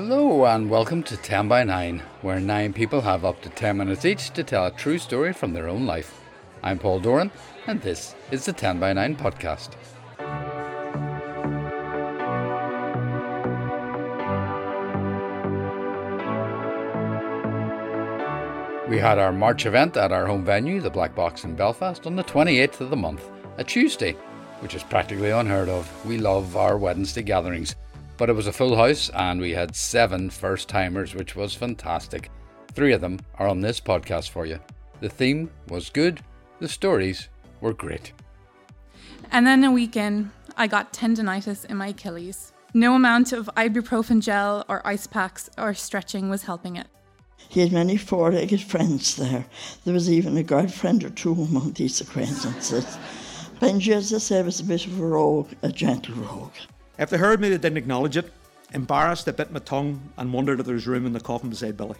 Hello and welcome to 10 by 9, where nine people have up to 10 minutes each to tell a true story from their own life. I'm Paul Doran, and this is the 10 by 9 podcast. We had our March event at our home venue, the Black Box in Belfast, on the 28th of the month, a Tuesday, which is practically unheard of. We love our Wednesday gatherings. But it was a full house and we had seven first timers, which was fantastic. Three of them are on this podcast for you. The theme was good, the stories were great. And then a week in, I got tendonitis in my Achilles. No amount of ibuprofen gel or ice packs or stretching was helping it. He had many four legged friends there. There was even a girlfriend or two among these acquaintances. Benji, as I say, was a bit of a rogue, a gentle rogue. If they heard me, they didn't acknowledge it. Embarrassed, they bit my tongue and wondered if there was room in the coffin beside Billy.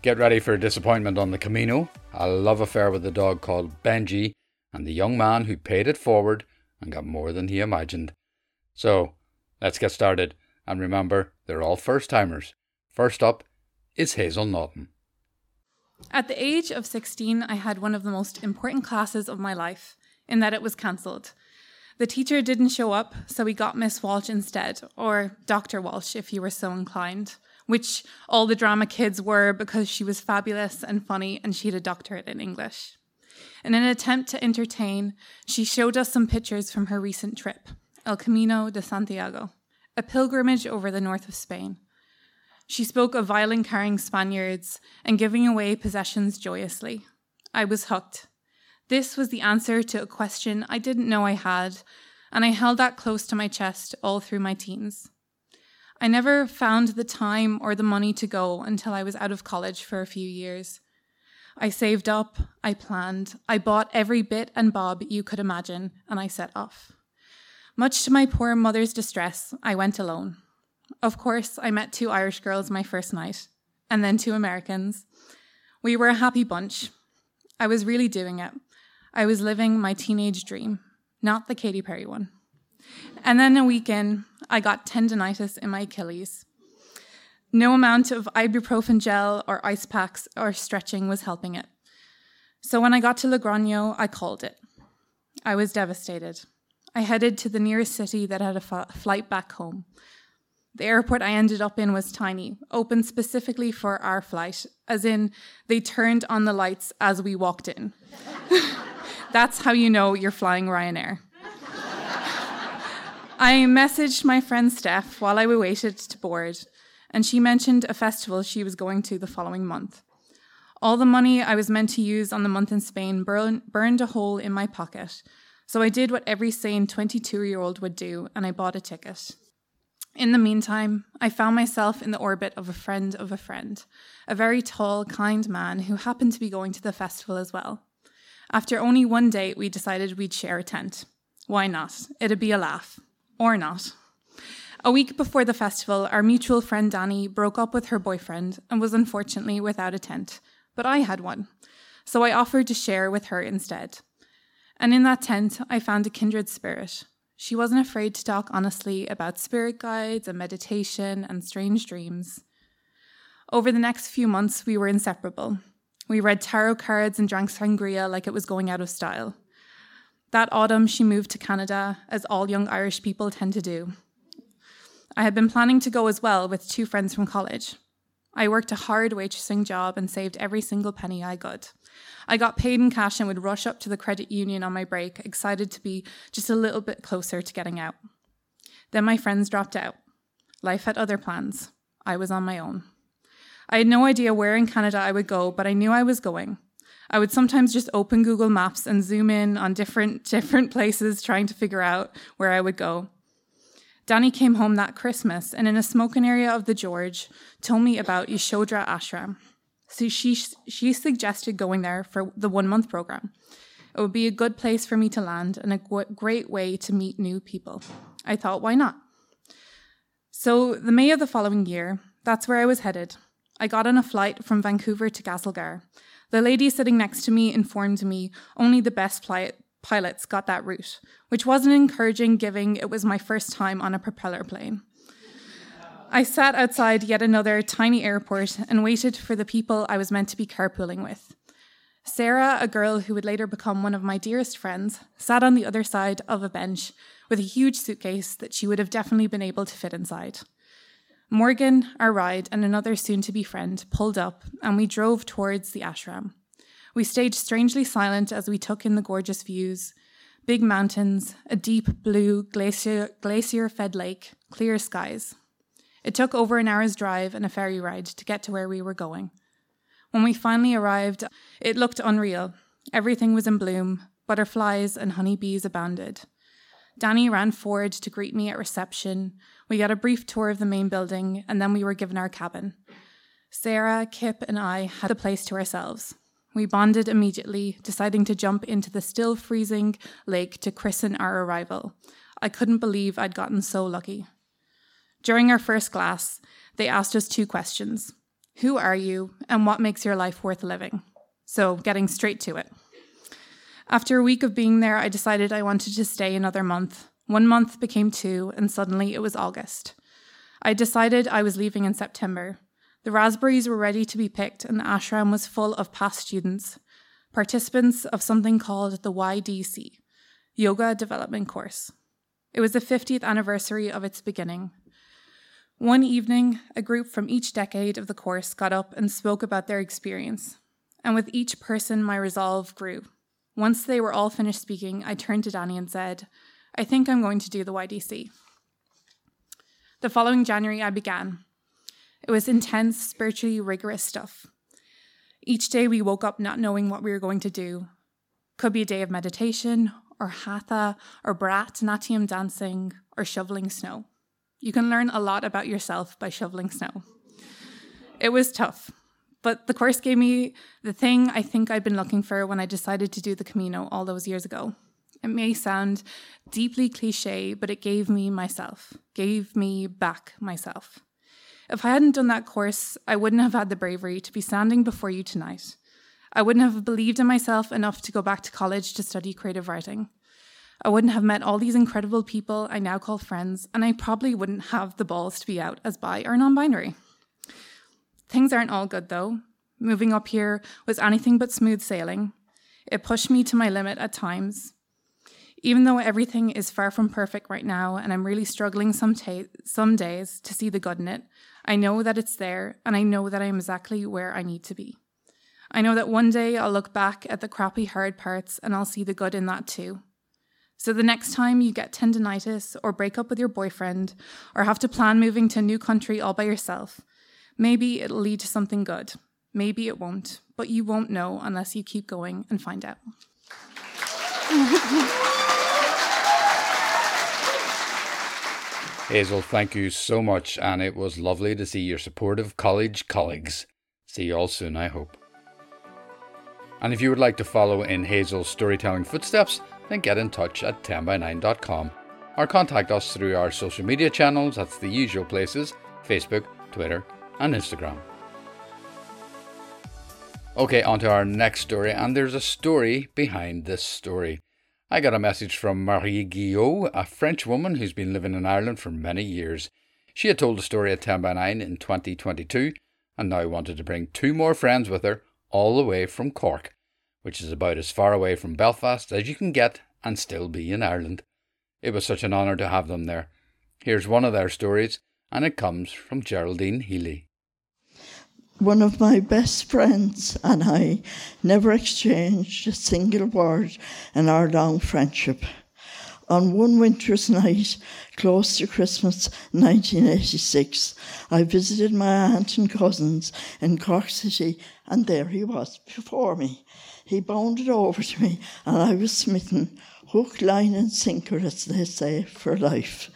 Get ready for a disappointment on the Camino, a love affair with a dog called Benji, and the young man who paid it forward and got more than he imagined. So, let's get started. And remember, they're all first timers. First up is Hazel Naughton. At the age of 16, I had one of the most important classes of my life, in that it was cancelled. The teacher didn't show up, so we got Miss Walsh instead, or Dr. Walsh if you were so inclined, which all the drama kids were because she was fabulous and funny and she had a doctorate in English. In an attempt to entertain, she showed us some pictures from her recent trip, El Camino de Santiago, a pilgrimage over the north of Spain. She spoke of violin carrying Spaniards and giving away possessions joyously. I was hooked. This was the answer to a question I didn't know I had, and I held that close to my chest all through my teens. I never found the time or the money to go until I was out of college for a few years. I saved up, I planned, I bought every bit and bob you could imagine, and I set off. Much to my poor mother's distress, I went alone. Of course, I met two Irish girls my first night, and then two Americans. We were a happy bunch. I was really doing it. I was living my teenage dream, not the Katy Perry one. And then a week in, I got tendonitis in my Achilles. No amount of ibuprofen gel or ice packs or stretching was helping it. So when I got to Logroño, I called it. I was devastated. I headed to the nearest city that had a flight back home. The airport I ended up in was tiny, open specifically for our flight, as in they turned on the lights as we walked in. That's how you know you're flying Ryanair. I messaged my friend Steph while I waited to board, and she mentioned a festival she was going to the following month. All the money I was meant to use on the month in Spain burn, burned a hole in my pocket, so I did what every sane 22 year old would do, and I bought a ticket. In the meantime, I found myself in the orbit of a friend of a friend, a very tall, kind man who happened to be going to the festival as well. After only one date, we decided we'd share a tent. Why not? It'd be a laugh. Or not. A week before the festival, our mutual friend Danny broke up with her boyfriend and was unfortunately without a tent, but I had one. So I offered to share with her instead. And in that tent, I found a kindred spirit. She wasn't afraid to talk honestly about spirit guides and meditation and strange dreams. Over the next few months, we were inseparable. We read tarot cards and drank sangria like it was going out of style. That autumn, she moved to Canada, as all young Irish people tend to do. I had been planning to go as well with two friends from college. I worked a hard waitressing job and saved every single penny I could. I got paid in cash and would rush up to the credit union on my break, excited to be just a little bit closer to getting out. Then my friends dropped out. Life had other plans. I was on my own. I had no idea where in Canada I would go, but I knew I was going. I would sometimes just open Google Maps and zoom in on different different places trying to figure out where I would go. Danny came home that Christmas and in a smoking area of the George told me about Yashodhara Ashram. So she she suggested going there for the 1 month program. It would be a good place for me to land and a great way to meet new people. I thought why not? So the May of the following year, that's where I was headed. I got on a flight from Vancouver to Castlegar. The lady sitting next to me informed me only the best pilots got that route, which wasn't encouraging given it was my first time on a propeller plane. I sat outside yet another tiny airport and waited for the people I was meant to be carpooling with. Sarah, a girl who would later become one of my dearest friends, sat on the other side of a bench with a huge suitcase that she would have definitely been able to fit inside. Morgan, our ride, and another soon to be friend pulled up, and we drove towards the ashram. We stayed strangely silent as we took in the gorgeous views big mountains, a deep blue glacier, glacier fed lake, clear skies. It took over an hour's drive and a ferry ride to get to where we were going. When we finally arrived, it looked unreal. Everything was in bloom, butterflies and honeybees abounded. Danny ran forward to greet me at reception. We got a brief tour of the main building, and then we were given our cabin. Sarah, Kip, and I had the place to ourselves. We bonded immediately, deciding to jump into the still freezing lake to christen our arrival. I couldn't believe I'd gotten so lucky. During our first class, they asked us two questions Who are you, and what makes your life worth living? So, getting straight to it. After a week of being there, I decided I wanted to stay another month. One month became two, and suddenly it was August. I decided I was leaving in September. The raspberries were ready to be picked, and the ashram was full of past students, participants of something called the YDC, Yoga Development Course. It was the 50th anniversary of its beginning. One evening, a group from each decade of the course got up and spoke about their experience. And with each person, my resolve grew. Once they were all finished speaking, I turned to Danny and said, I think I'm going to do the YDC. The following January, I began. It was intense, spiritually rigorous stuff. Each day we woke up not knowing what we were going to do. Could be a day of meditation, or hatha, or Bharatanatyam dancing, or shoveling snow. You can learn a lot about yourself by shoveling snow. It was tough, but the course gave me the thing I think I'd been looking for when I decided to do the Camino all those years ago. It may sound deeply cliche, but it gave me myself, gave me back myself. If I hadn't done that course, I wouldn't have had the bravery to be standing before you tonight. I wouldn't have believed in myself enough to go back to college to study creative writing. I wouldn't have met all these incredible people I now call friends, and I probably wouldn't have the balls to be out as bi or non binary. Things aren't all good though. Moving up here was anything but smooth sailing. It pushed me to my limit at times. Even though everything is far from perfect right now and I'm really struggling some, ta- some days to see the good in it, I know that it's there and I know that I am exactly where I need to be. I know that one day I'll look back at the crappy hard parts and I'll see the good in that too. So the next time you get tendonitis or break up with your boyfriend or have to plan moving to a new country all by yourself, maybe it'll lead to something good. Maybe it won't, but you won't know unless you keep going and find out. Hazel, thank you so much, and it was lovely to see your supportive college colleagues. See you all soon, I hope. And if you would like to follow in Hazel's storytelling footsteps, then get in touch at 10by9.com or contact us through our social media channels. That's the usual places Facebook, Twitter, and Instagram. Okay, on to our next story, and there's a story behind this story. I got a message from Marie Guillot, a French woman who's been living in Ireland for many years. She had told a story at 10 by 9 in 2022 and now wanted to bring two more friends with her all the way from Cork which is about as far away from Belfast as you can get and still be in Ireland. It was such an honour to have them there. Here's one of their stories, and it comes from Geraldine Healey. One of my best friends and I never exchanged a single word in our long friendship. On one winter's night, close to Christmas 1986, I visited my aunt and cousins in Cork City, and there he was before me. He bounded over to me, and I was smitten, hook, line, and sinker, as they say, for life.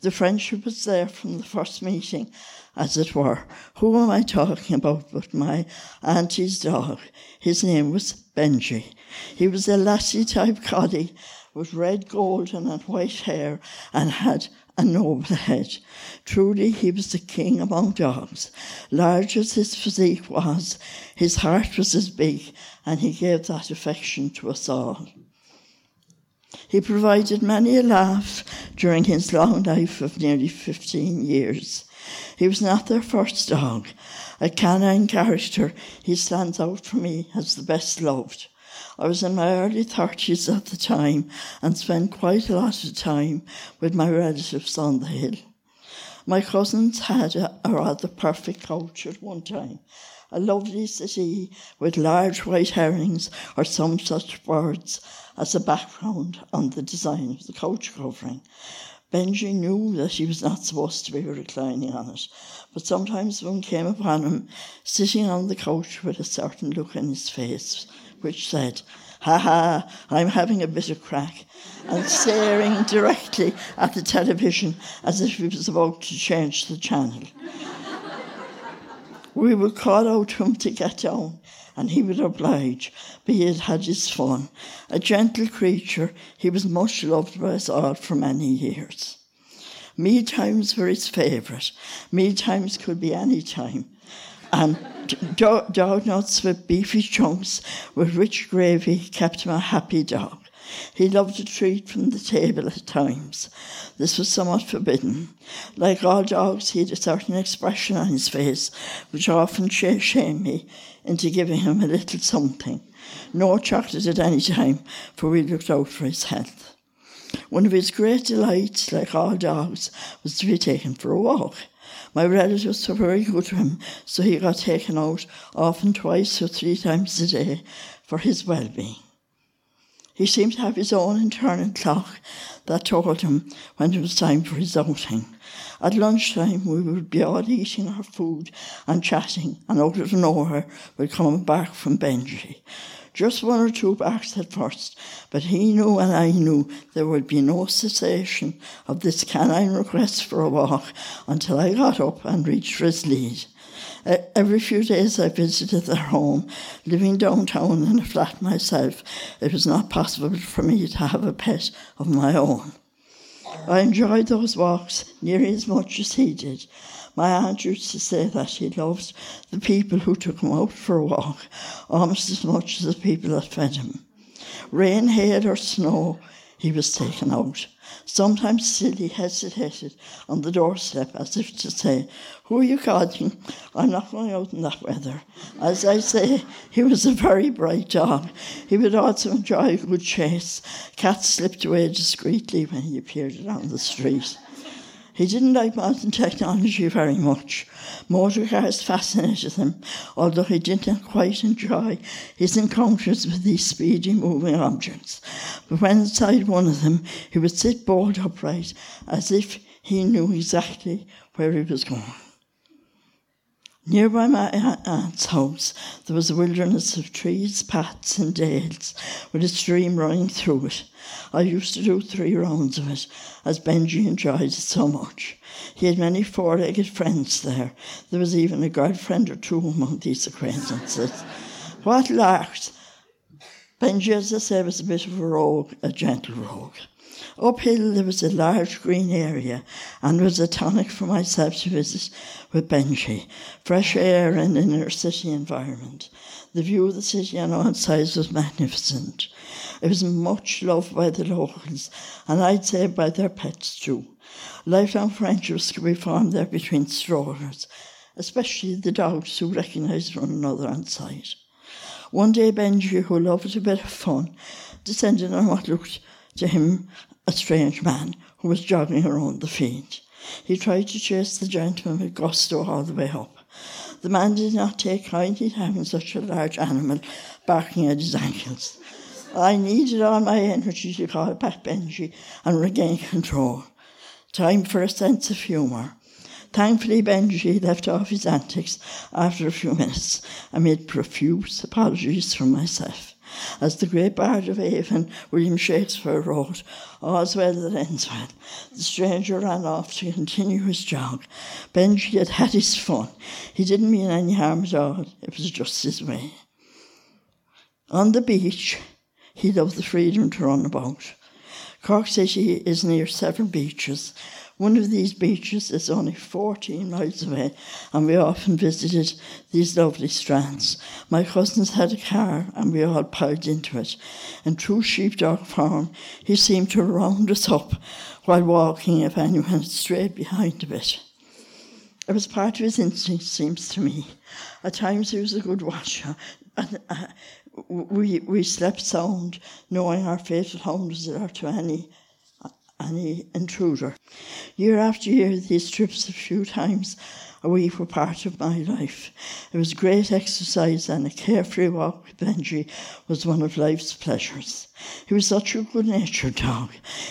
The friendship was there from the first meeting, as it were. Who am I talking about but my auntie's dog? His name was Benji. He was a lassie type collie with red, golden, and white hair and had a noble head. Truly, he was the king among dogs. Large as his physique was, his heart was as big, and he gave that affection to us all. He provided many a laugh during his long life of nearly 15 years. He was not their first dog. A canine character, he stands out for me as the best loved. I was in my early 30s at the time and spent quite a lot of time with my relatives on the hill. My cousins had a, a rather perfect couch at one time, a lovely city with large white herrings or some such birds as a background on the design of the couch covering. Benji knew that he was not supposed to be reclining on it, but sometimes one came upon him sitting on the couch with a certain look in his face, which said, Ha ha, I'm having a bit of crack, and staring directly at the television as if he was about to change the channel. we would call out to him to get down, and he would oblige, but he had had his fun. A gentle creature, he was much loved by us all for many years. Meal times were his favourite. Meal times could be any time. And dog nuts with beefy chunks with rich gravy kept him a happy dog. He loved a treat from the table at times. This was somewhat forbidden. Like all dogs, he had a certain expression on his face which often shamed me into giving him a little something. No chocolate at any time, for we looked out for his health. One of his great delights, like all dogs, was to be taken for a walk. My relatives were very good to him, so he got taken out often twice or three times a day for his well being. He seemed to have his own internal clock that told him when it was time for his outing. At lunchtime, we would be all eating our food and chatting, and out of nowhere would come back from Benji. Just one or two barks at first, but he knew and I knew there would be no cessation of this canine request for a walk until I got up and reached for his lead. Every few days I visited their home. Living downtown in a flat myself, it was not possible for me to have a pet of my own. I enjoyed those walks nearly as much as he did. My aunt used to say that he loved the people who took him out for a walk almost as much as the people that fed him. Rain, hail, or snow, he was taken out. Sometimes still he hesitated on the doorstep as if to say, Who are you calling? I'm not going out in that weather. As I say, he was a very bright dog. He would also enjoy a good chase. Cats slipped away discreetly when he appeared on the street. He didn't like modern technology very much. Motor cars fascinated him, although he didn't quite enjoy his encounters with these speedy moving objects. But when inside one of them, he would sit bolt upright as if he knew exactly where he was going. Nearby my aunt's house, there was a wilderness of trees, paths, and dales, with a stream running through it. I used to do three rounds of it, as Benji enjoyed it so much. He had many four legged friends there. There was even a girlfriend or two among these acquaintances. What larks! Benji, as I say, was a bit of a rogue, a gentle rogue. Uphill there was a large green area and was a tonic for myself to visit with Benji. Fresh air and inner city environment. The view of the city on all sides was magnificent. It was much loved by the locals and I'd say by their pets too. Lifelong friendships could be formed there between strollers, especially the dogs who recognised one another on sight. One day Benji, who loved a bit of fun, descended on what looked to him a strange man who was jogging around the field. He tried to chase the gentleman with gusto all the way up. The man did not take kindly to having such a large animal barking at his ankles. I needed all my energy to call back Benji and regain control. Time for a sense of humour. Thankfully, Benji left off his antics after a few minutes amid profuse apologies from myself. As the great bard of Avon, William Shakespeare, wrote, All's well that ends well. The stranger ran off to continue his jog. Benji had had his fun. He didn't mean any harm at all. It was just his way. On the beach, he loved the freedom to run about. Cork City is near seven beaches, One of these beaches is only 14 miles away, and we often visited these lovely strands. My cousins had a car, and we all piled into it. In true sheepdog form, he seemed to round us up while walking if anyone strayed behind a bit. It was part of his instinct, seems to me. At times he was a good watcher. And, uh, we, we slept sound, knowing our fatal home was there to any any intruder. Year after year, these trips a few times a week were part of my life. It was great exercise, and a carefree walk with Benji was one of life's pleasures. He was such a good natured dog.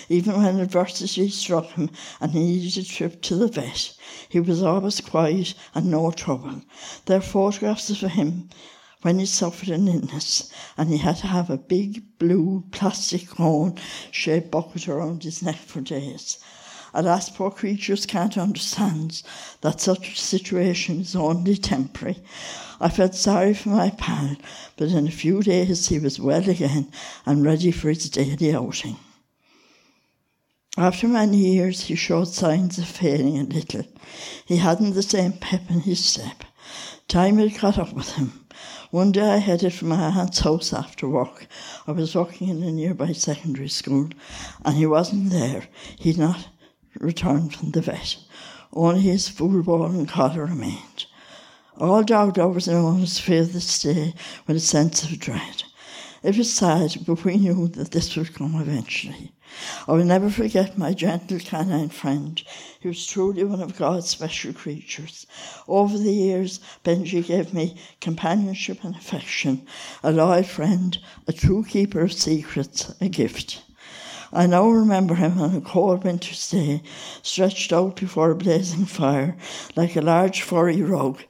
Even when adversity struck him and he needed a trip to the vet, he was always quiet and no trouble. There are photographs of him when he suffered an illness and he had to have a big blue plastic horn shaped bucket around his neck for days. Alas, poor creatures can't understand that such a situation is only temporary. I felt sorry for my pal, but in a few days he was well again and ready for his daily outing. After many years, he showed signs of failing a little. He hadn't the same pep in his step. Time had caught up with him. One day I headed for my aunt's house after work. I was working in a nearby secondary school and he wasn't there. He'd not returned from the vet. Only his full ball and collar remained. All doubt over the moments filled the stay with a sense of dread. It was sad, but we knew that this would come eventually. I will never forget my gentle canine friend. He was truly one of God's special creatures. Over the years, Benji gave me companionship and affection, a loyal friend, a true keeper of secrets, a gift. I now remember him on a cold winter's day, stretched out before a blazing fire, like a large furry rug,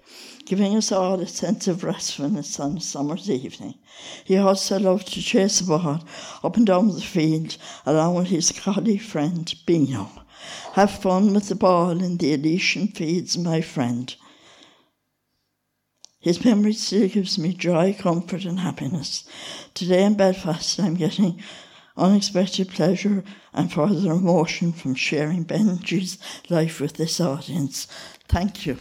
giving us all a sense of restfulness on a summer's evening. He also loved to chase a ball up and down the field along with his collie friend Bino. Have fun with the ball in the Elysian fields, my friend. His memory still gives me joy, comfort, and happiness. Today in Belfast, I'm getting unexpected pleasure and further emotion from sharing Benji's life with this audience. Thank you.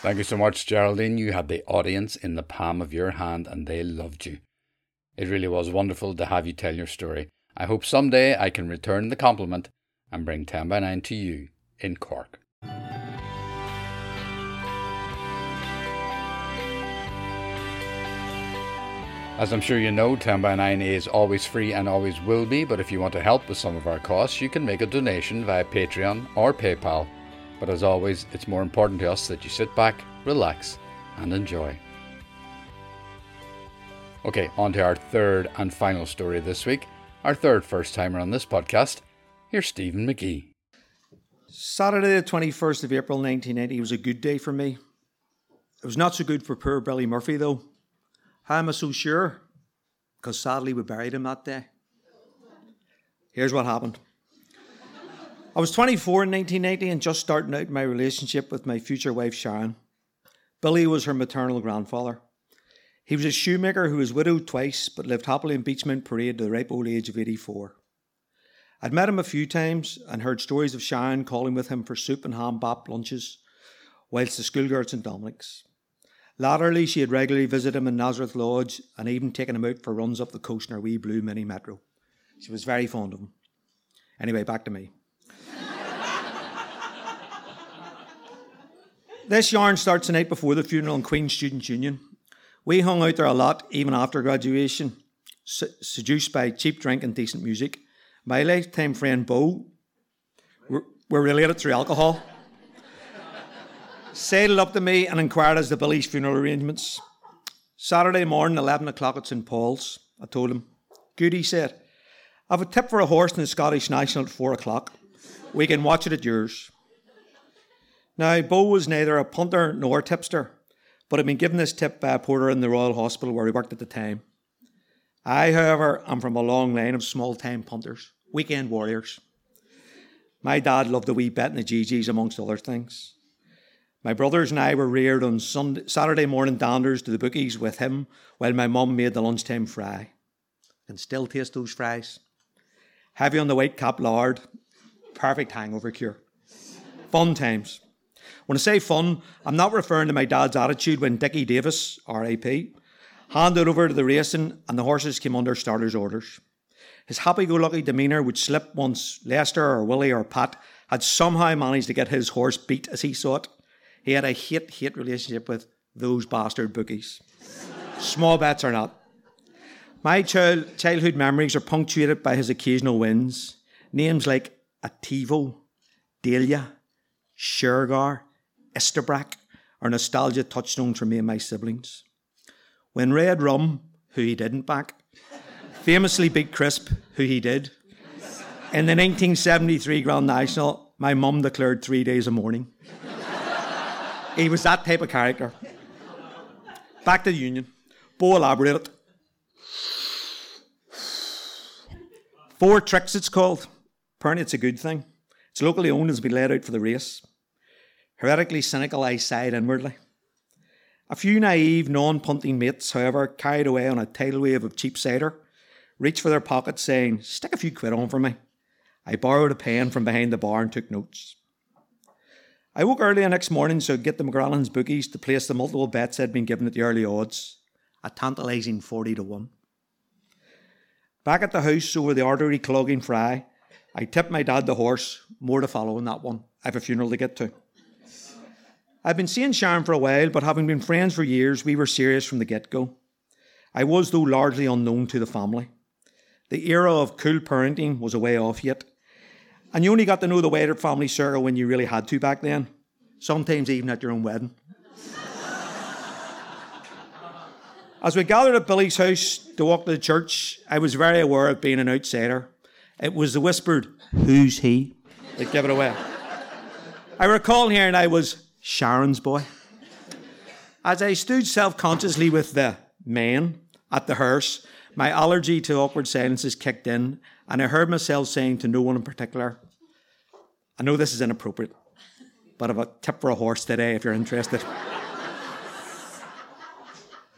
Thank you so much, Geraldine. You had the audience in the palm of your hand and they loved you. It really was wonderful to have you tell your story. I hope someday I can return the compliment and bring 10 by 9 to you in Cork. As I'm sure you know, 10 by 9 is always free and always will be, but if you want to help with some of our costs, you can make a donation via Patreon or PayPal but as always, it's more important to us that you sit back, relax, and enjoy. Okay, on to our third and final story this week. Our third first timer on this podcast. Here's Stephen Magee. Saturday, the 21st of April 1980, was a good day for me. It was not so good for poor Billy Murphy, though. How am I so sure? Because sadly, we buried him that day. Here's what happened. I was 24 in 1980 and just starting out my relationship with my future wife Sharon. Billy was her maternal grandfather. He was a shoemaker who was widowed twice but lived happily in Beechmount Parade to the ripe old age of 84. I'd met him a few times and heard stories of Sharon calling with him for soup and ham bap lunches, whilst the schoolgirls in Dominic's. Latterly, she had regularly visited him in Nazareth Lodge and even taken him out for runs up the coast in her wee blue mini metro. She was very fond of him. Anyway, back to me. This yarn starts the night before the funeral in Queen's Students' Union. We hung out there a lot, even after graduation, seduced by cheap drink and decent music. My lifetime friend Bo, we're, we're related through alcohol, sailed up to me and inquired as to Billy's funeral arrangements. Saturday morning, 11 o'clock at St. Paul's. I told him. Good, he said. I've a tip for a horse in the Scottish National at 4 o'clock. We can watch it at yours. Now, Bo was neither a punter nor a tipster, but had been given this tip by a porter in the Royal Hospital where he worked at the time. I, however, am from a long line of small time punters, weekend warriors. My dad loved a wee bet in the GGs, amongst other things. My brothers and I were reared on Sunday, Saturday morning danders to the bookies with him while my mum made the lunchtime fry. Can still taste those fries. Heavy on the white cap lard, perfect hangover cure. Fun times. When I say fun, I'm not referring to my dad's attitude when Dickie Davies, RAP, handed over to the racing and the horses came under starter's orders. His happy go lucky demeanour would slip once Lester or Willie or Pat had somehow managed to get his horse beat as he saw it. He had a hate hate relationship with those bastard bookies. Small bets or not. My child, childhood memories are punctuated by his occasional wins. Names like Ativo, Delia, Shergar, Esterbrook are nostalgia touchstones for me and my siblings. When Red Rum, who he didn't back, famously beat Crisp, who he did, in the 1973 Grand National, my mum declared three days of mourning. he was that type of character. Back to the Union. Bo elaborated. Four tricks, it's called. Apparently, it's a good thing. It's locally owned and has been laid out for the race. Heretically cynical, I sighed inwardly. A few naive, non punting mates, however, carried away on a tidal wave of cheap cider, reached for their pockets, saying, Stick a few quid on for me. I borrowed a pen from behind the bar and took notes. I woke early the next morning so I'd get the McGrannans bookies to place the multiple bets I'd been given at the early odds, a tantalising 40 to 1. Back at the house over the artery clogging fry, I tipped my dad the horse, more to follow in that one. I have a funeral to get to. I've been seeing Sharon for a while, but having been friends for years, we were serious from the get go. I was, though, largely unknown to the family. The era of cool parenting was a way off yet, and you only got to know the wider family circle when you really had to back then, sometimes even at your own wedding. As we gathered at Billy's house to walk to the church, I was very aware of being an outsider. It was the whispered, Who's he? that gave it away. I recall hearing I was Sharon's boy. As I stood self consciously with the men at the hearse, my allergy to awkward silences kicked in, and I heard myself saying to no one in particular, I know this is inappropriate, but I've a tip for a horse today if you're interested.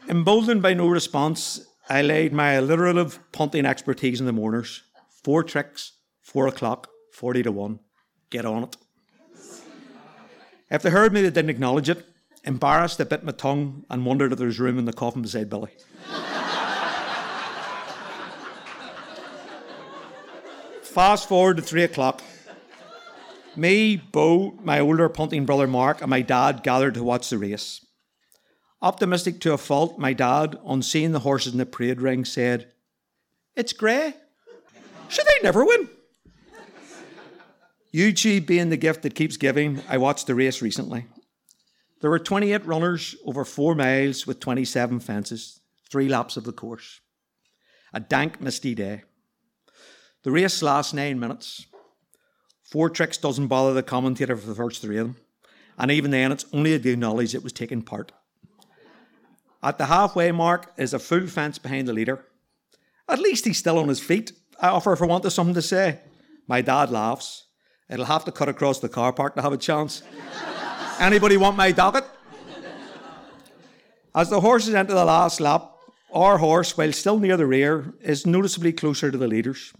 Emboldened by no response, I laid my alliterative punting expertise in the mourners. Four tricks, four o'clock, 40 to 1. Get on it. If they heard me, they didn't acknowledge it. Embarrassed, I bit my tongue and wondered if there was room in the coffin beside Billy. Fast forward to three o'clock. Me, Bo, my older punting brother Mark, and my dad gathered to watch the race. Optimistic to a fault, my dad, on seeing the horses in the parade ring, said, It's grey. Should they never win? YouTube being the gift that keeps giving, I watched the race recently. There were 28 runners over four miles with 27 fences, three laps of the course. A dank, misty day. The race lasts nine minutes. Four tricks doesn't bother the commentator for the first three of them, and even then, it's only to acknowledge it was taking part. At the halfway mark is a full fence behind the leader. At least he's still on his feet. I offer for want of something to say. My dad laughs. It'll have to cut across the car park to have a chance. Anybody want my docket? As the horses enter the last lap, our horse, while still near the rear, is noticeably closer to the leaders.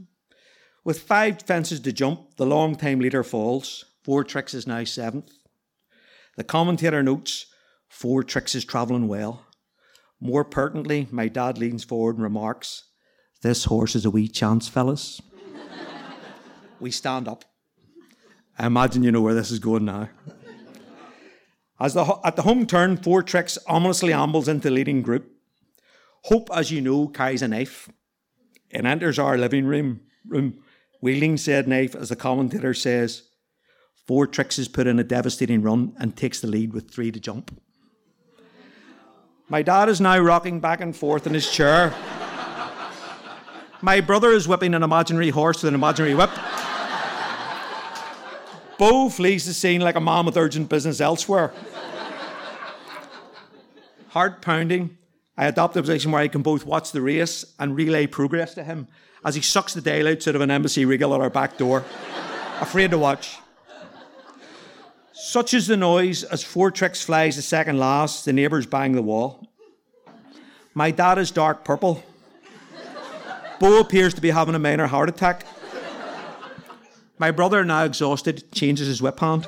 With five fences to jump, the long time leader falls. Four tricks is now seventh. The commentator notes, four tricks is travelling well. More pertinently, my dad leans forward and remarks, This horse is a wee chance, fellas. we stand up. I imagine you know where this is going now. As the, at the home turn, four tricks ominously ambles into the leading group. Hope, as you know, carries a knife and enters our living room, room wielding said knife as the commentator says, Four tricks is put in a devastating run and takes the lead with three to jump. My dad is now rocking back and forth in his chair. My brother is whipping an imaginary horse with an imaginary whip. Bo flees the scene like a man with urgent business elsewhere. Heart pounding, I adopt a position where I can both watch the race and relay progress to him as he sucks the daylights out of an embassy regal at our back door, afraid to watch. Such is the noise as Four Tricks flies the second last, the neighbours bang the wall. My dad is dark purple. Bo appears to be having a minor heart attack. My brother, now exhausted, changes his whip hand.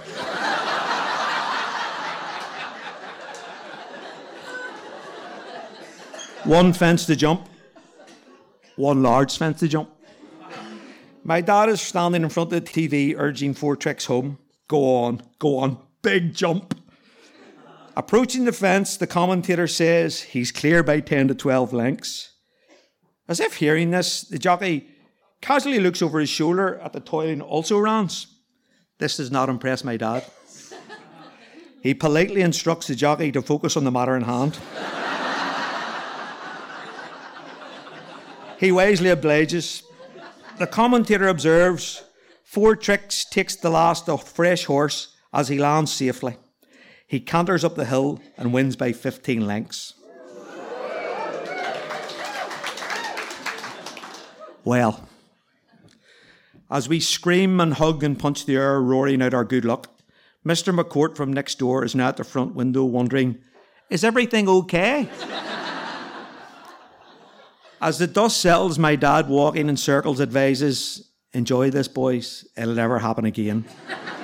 One fence to jump, one large fence to jump. My dad is standing in front of the TV urging Four Tricks home. Go on, go on, big jump. Approaching the fence, the commentator says he's clear by 10 to 12 lengths. As if hearing this, the jockey casually looks over his shoulder at the toiling also rans. This does not impress my dad. He politely instructs the jockey to focus on the matter in hand. he wisely obliges. The commentator observes Four Tricks takes the last of fresh horse as he lands safely. He canters up the hill and wins by 15 lengths. Well, as we scream and hug and punch the air, roaring out our good luck, Mr. McCourt from next door is now at the front window wondering, is everything okay? As the dust settles, my dad, walking in circles, advises, enjoy this, boys. It'll never happen again.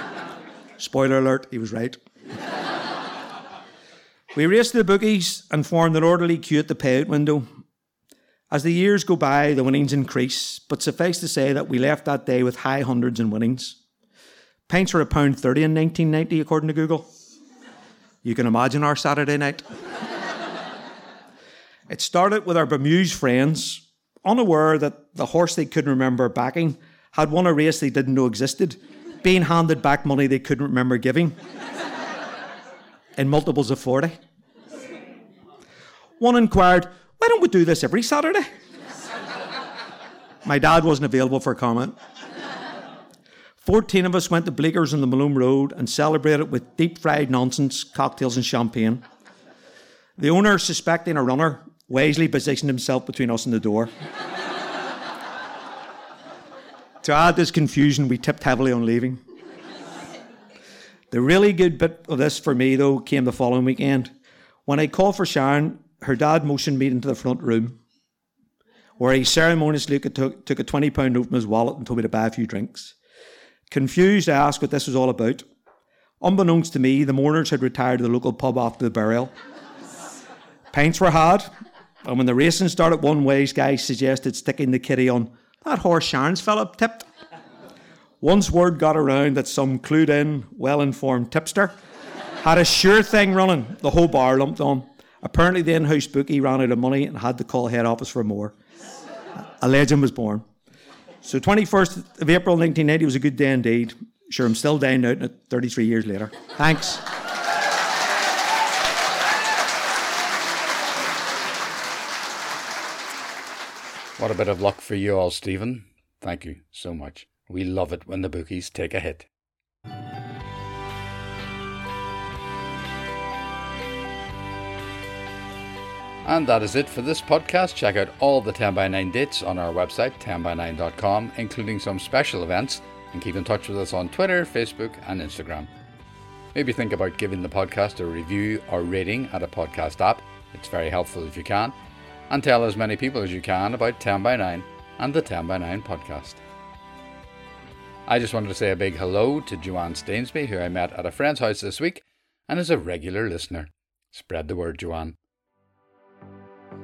Spoiler alert, he was right. we raced the bookies and formed an orderly queue at the payout window. As the years go by, the winnings increase, but suffice to say that we left that day with high hundreds in winnings. Pints were a pound thirty in 1990, according to Google. You can imagine our Saturday night. it started with our bemused friends, unaware that the horse they couldn't remember backing had won a race they didn't know existed, being handed back money they couldn't remember giving in multiples of 40. One inquired, why don't we do this every Saturday? My dad wasn't available for comment. 14 of us went to Bleeckers on the Malone Road and celebrated with deep fried nonsense, cocktails, and champagne. The owner, suspecting a runner, wisely positioned himself between us and the door. to add this confusion, we tipped heavily on leaving. The really good bit of this for me, though, came the following weekend. When I called for Sharon, her dad motioned me into the front room, where he ceremoniously took, took a £20 note from his wallet and told me to buy a few drinks. Confused, I asked what this was all about. Unbeknownst to me, the mourners had retired to the local pub after the burial. Pints were had, and when the racing started, one wise guy suggested sticking the kitty on that horse Sharon's fella tipped. Once word got around that some clued in, well informed tipster had a sure thing running, the whole bar lumped on. Apparently, the in house bookie ran out of money and had to call head office for more. A legend was born. So, 21st of April 1980 was a good day indeed. Sure, I'm still down out 33 years later. Thanks. What a bit of luck for you all, Stephen. Thank you so much. We love it when the bookies take a hit. And that is it for this podcast. Check out all the 10 by 9 dates on our website, 10by9.com, including some special events, and keep in touch with us on Twitter, Facebook, and Instagram. Maybe think about giving the podcast a review or rating at a podcast app. It's very helpful if you can. And tell as many people as you can about 10 by 9 and the 10 by 9 podcast. I just wanted to say a big hello to Joanne Stainsby, who I met at a friend's house this week and is a regular listener. Spread the word, Joanne.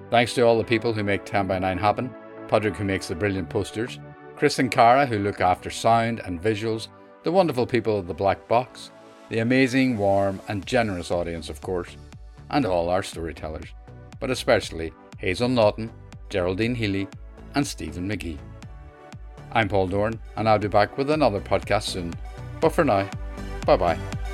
Thanks to all the people who make 10 by 9 happen, Padraig who makes the brilliant posters, Chris and Cara who look after sound and visuals, the wonderful people of the Black Box, the amazing, warm and generous audience of course, and all our storytellers, but especially Hazel Naughton, Geraldine Healey and Stephen Magee. I'm Paul Doran, and I'll be back with another podcast soon. But for now, bye bye.